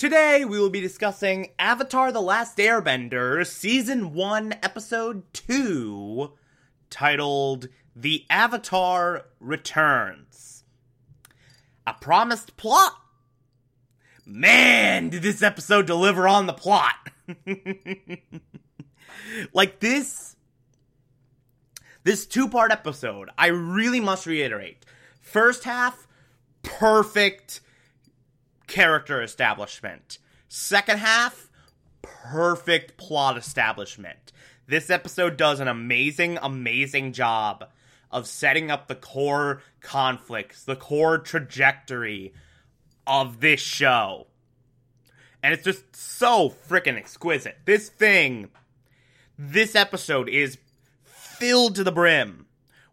Today we will be discussing Avatar The Last Airbender, Season 1, Episode 2, titled The Avatar Returns. A promised plot? Man, did this episode deliver on the plot! like this. This two part episode, I really must reiterate. First half, perfect character establishment. Second half, perfect plot establishment. This episode does an amazing, amazing job of setting up the core conflicts, the core trajectory of this show. And it's just so freaking exquisite. This thing, this episode is filled to the brim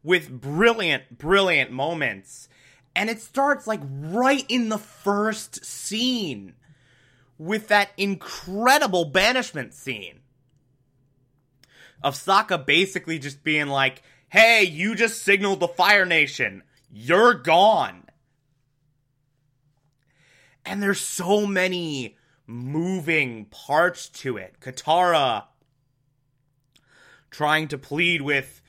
with brilliant, brilliant moments. And it starts like right in the first scene with that incredible banishment scene of Sokka basically just being like, hey, you just signaled the Fire Nation. You're gone. And there's so many moving parts to it. Katara trying to plead with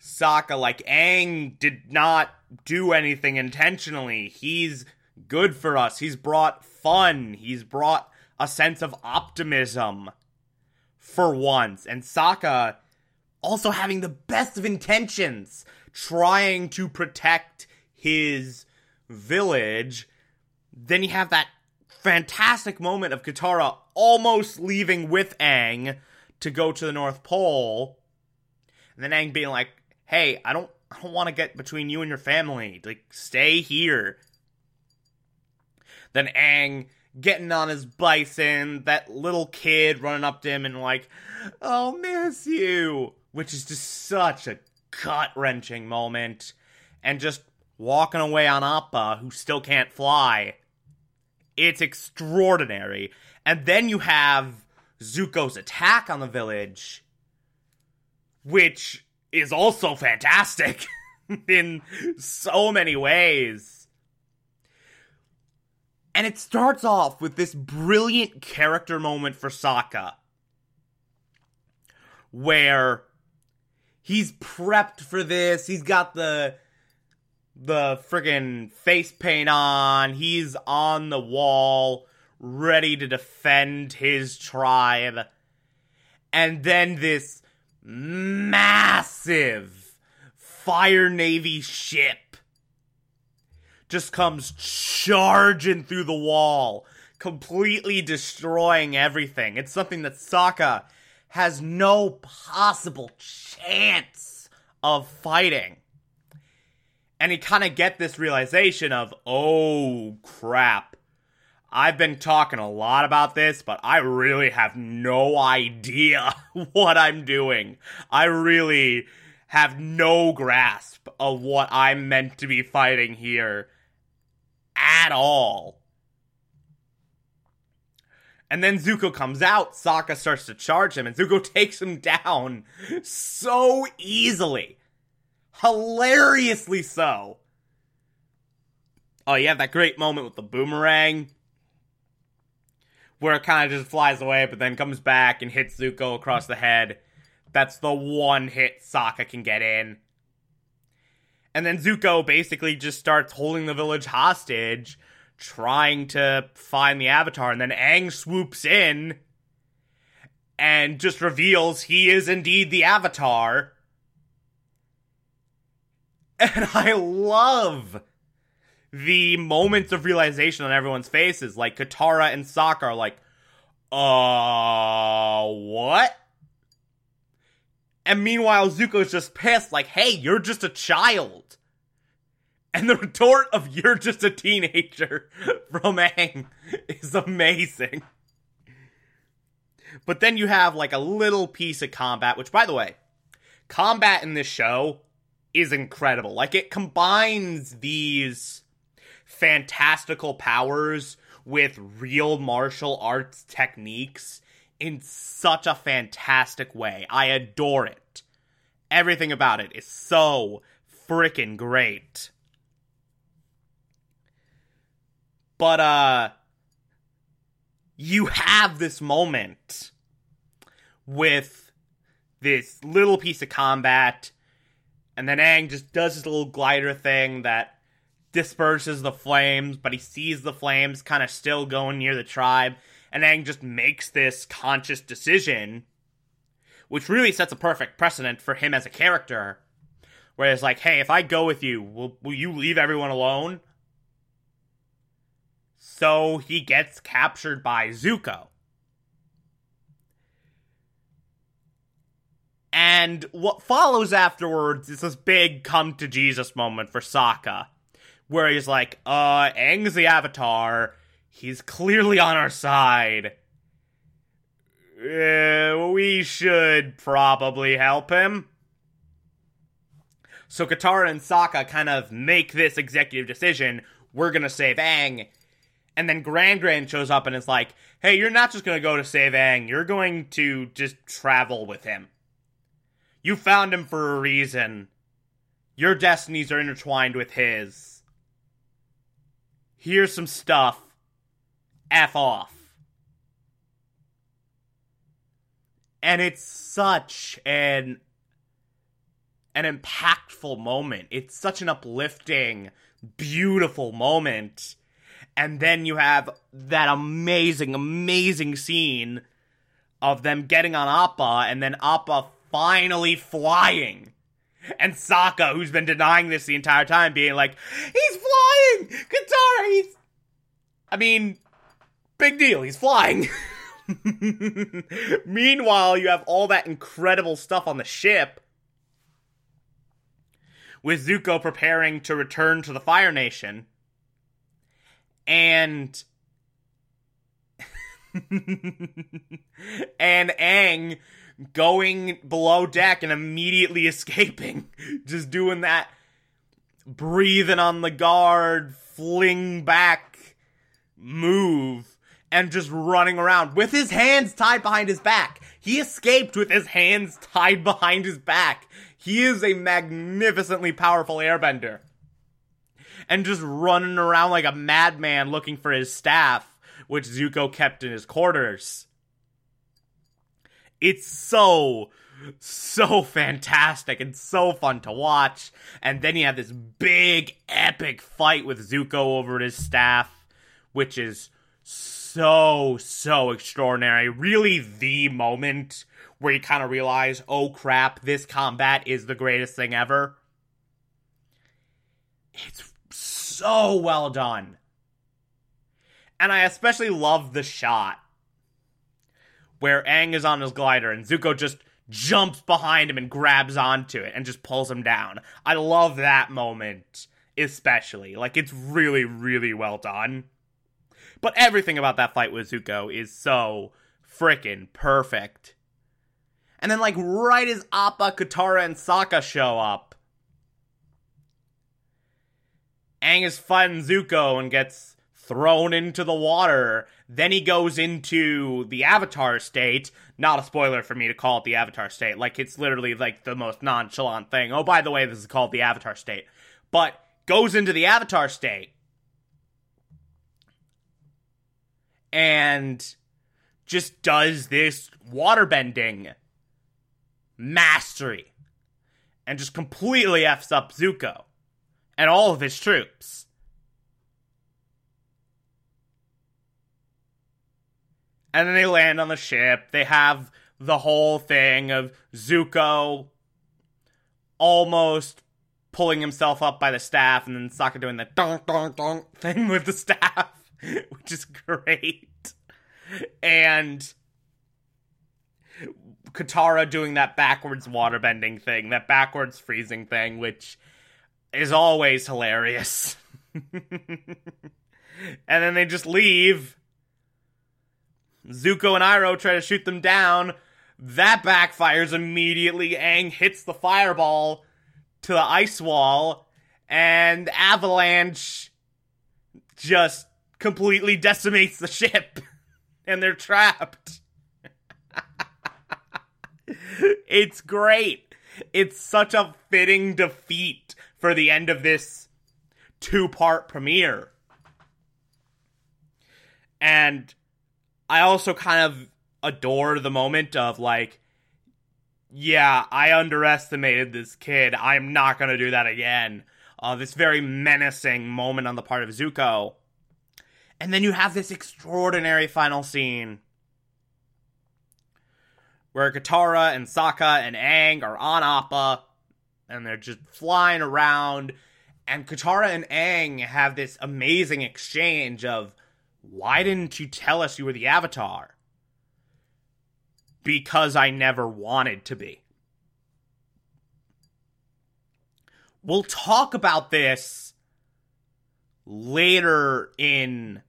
Sokka like Aang did not do anything intentionally. He's good for us. He's brought fun. He's brought a sense of optimism for once. And Sokka also having the best of intentions, trying to protect his village. Then you have that fantastic moment of Katara almost leaving with Aang to go to the North Pole. And then Aang being like, "Hey, I don't I don't want to get between you and your family. Like stay here." Then Aang getting on his bison, that little kid running up to him and like, "I'll miss you," which is just such a gut-wrenching moment. And just walking away on Appa, who still can't fly. It's extraordinary. And then you have Zuko's attack on the village, which is also fantastic in so many ways. And it starts off with this brilliant character moment for Sokka, where he's prepped for this. He's got the the friggin' face paint on. He's on the wall, ready to defend his tribe. And then this massive Fire Navy ship just comes charging through the wall, completely destroying everything. It's something that Sokka has no possible chance of fighting. And he kind of get this realization of, oh crap. I've been talking a lot about this, but I really have no idea what I'm doing. I really have no grasp of what I'm meant to be fighting here at all. And then Zuko comes out, Sokka starts to charge him, and Zuko takes him down so easily. Hilariously so. Oh, you have that great moment with the boomerang where it kind of just flies away, but then comes back and hits Zuko across the head. That's the one hit Sokka can get in. And then Zuko basically just starts holding the village hostage, trying to find the Avatar, and then Aang swoops in and just reveals he is indeed the Avatar. And I love the moments of realization on everyone's faces. Like Katara and Sokka are like, uh, what? And meanwhile, Zuko's just pissed, like, hey, you're just a child. And the retort of you're just a teenager from Aang is amazing. But then you have like a little piece of combat, which by the way, combat in this show is incredible. Like it combines these fantastical powers with real martial arts techniques in such a fantastic way. I adore it. Everything about it is so freaking great. But uh you have this moment with this little piece of combat and then Aang just does his little glider thing that disperses the flames, but he sees the flames kind of still going near the tribe, and Aang just makes this conscious decision, which really sets a perfect precedent for him as a character. Where it's like, hey, if I go with you, will, will you leave everyone alone? So he gets captured by Zuko. And what follows afterwards is this big come to Jesus moment for Sokka where he's like, uh, Aang's the Avatar. He's clearly on our side. Uh, we should probably help him. So Katara and Sokka kind of make this executive decision. We're gonna save Aang. And then Gran Gran shows up and is like, hey, you're not just gonna go to save Aang, you're going to just travel with him. You found him for a reason. Your destinies are intertwined with his here's some stuff, F off. And it's such an an impactful moment. It's such an uplifting, beautiful moment. And then you have that amazing, amazing scene of them getting on Appa and then Appa finally flying and Sokka, who's been denying this the entire time, being like, he's flying! Katara, he's. I mean, big deal, he's flying. Meanwhile, you have all that incredible stuff on the ship. With Zuko preparing to return to the Fire Nation. And. and Aang going below deck and immediately escaping. Just doing that breathing on the guard, fling back move, and just running around with his hands tied behind his back. He escaped with his hands tied behind his back. He is a magnificently powerful airbender. And just running around like a madman looking for his staff, which Zuko kept in his quarters. It's so so fantastic and so fun to watch. And then you have this big epic fight with Zuko over his staff, which is so so extraordinary. Really the moment where you kind of realize, "Oh crap, this combat is the greatest thing ever." It's so well done. And I especially love the shot where Aang is on his glider and Zuko just jumps behind him and grabs onto it and just pulls him down. I love that moment, especially. Like, it's really, really well done. But everything about that fight with Zuko is so freaking perfect. And then, like, right as Appa, Katara, and Sokka show up, Aang is fighting Zuko and gets thrown into the water. Then he goes into the Avatar state. Not a spoiler for me to call it the Avatar state. Like, it's literally like the most nonchalant thing. Oh, by the way, this is called the Avatar state. But goes into the Avatar state. And just does this waterbending mastery. And just completely F's up Zuko and all of his troops. And then they land on the ship. They have the whole thing of Zuko almost pulling himself up by the staff, and then Sokka doing the dong dong dong thing with the staff, which is great. And Katara doing that backwards waterbending thing, that backwards freezing thing, which is always hilarious. and then they just leave. Zuko and Iroh try to shoot them down. That backfires immediately. Aang hits the fireball to the ice wall, and Avalanche just completely decimates the ship, and they're trapped. it's great. It's such a fitting defeat for the end of this two part premiere. And I also kind of adore the moment of like, yeah, I underestimated this kid. I'm not going to do that again. Uh, this very menacing moment on the part of Zuko. And then you have this extraordinary final scene where Katara and Sokka and Aang are on Appa and they're just flying around. And Katara and Aang have this amazing exchange of, why didn't you tell us you were the Avatar? Because I never wanted to be. We'll talk about this later in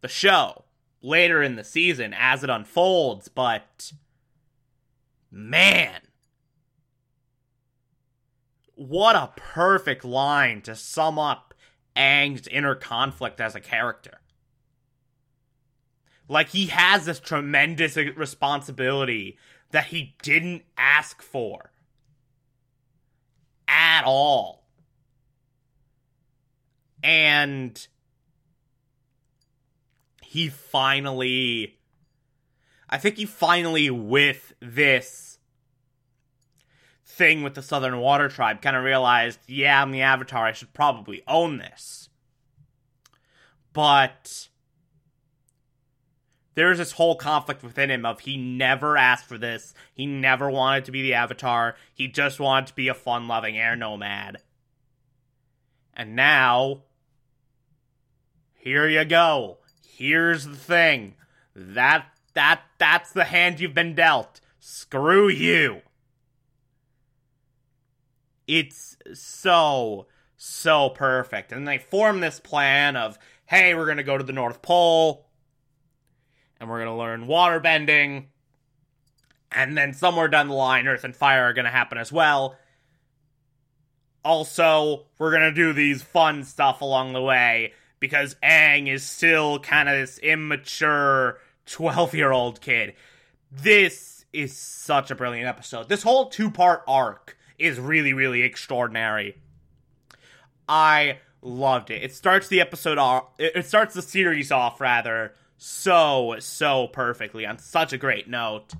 the show, later in the season as it unfolds, but man, what a perfect line to sum up Aang's inner conflict as a character. Like, he has this tremendous responsibility that he didn't ask for at all. And he finally. I think he finally, with this thing with the Southern Water Tribe, kind of realized, yeah, I'm the Avatar, I should probably own this. But there's this whole conflict within him of he never asked for this. He never wanted to be the Avatar. He just wanted to be a fun loving air nomad. And now, here you go. Here's the thing. That that that's the hand you've been dealt. Screw you. It's so so perfect. And they form this plan of, hey, we're to go to the North Pole and we're to learn water bending. And then somewhere down the line, Earth and Fire are to happen as well. Also, we're to do these fun stuff along the way because Aang is still kind of this immature 12 year old kid. This is such a brilliant episode. This whole two part arc is really, really extraordinary. I loved it. It starts the episode off, it starts the series off, rather, so, so perfectly on such a great note.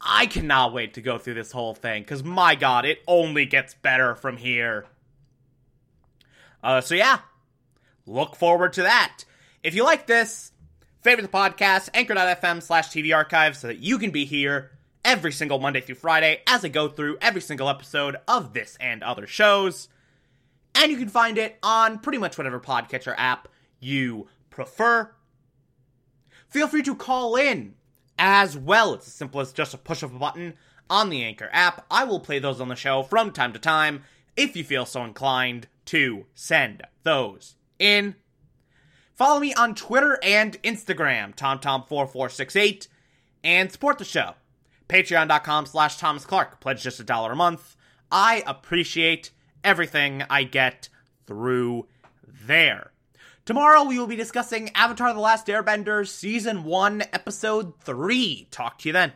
I cannot wait to go through this whole thing because my god, it only gets better from here. Uh, so yeah, look forward to that. If you like this, favorite the podcast, anchor.fm slash TV archive so that you can be here every single Monday through Friday as I go through every single episode of this and other shows. And you can find it on pretty much whatever podcatcher app you prefer. Feel free to call in as well. It's as simple as just a push of a button on the Anchor app. I will play those on the show from time to time if you feel so inclined to send those in. Follow me on Twitter and Instagram, TomTom4468, and support the show. Patreon.com slash Thomas Clark. Pledge just a dollar a month. I appreciate everything I get through there. Tomorrow we will be discussing Avatar The Last Airbender Season 1, Episode 3. Talk to you then.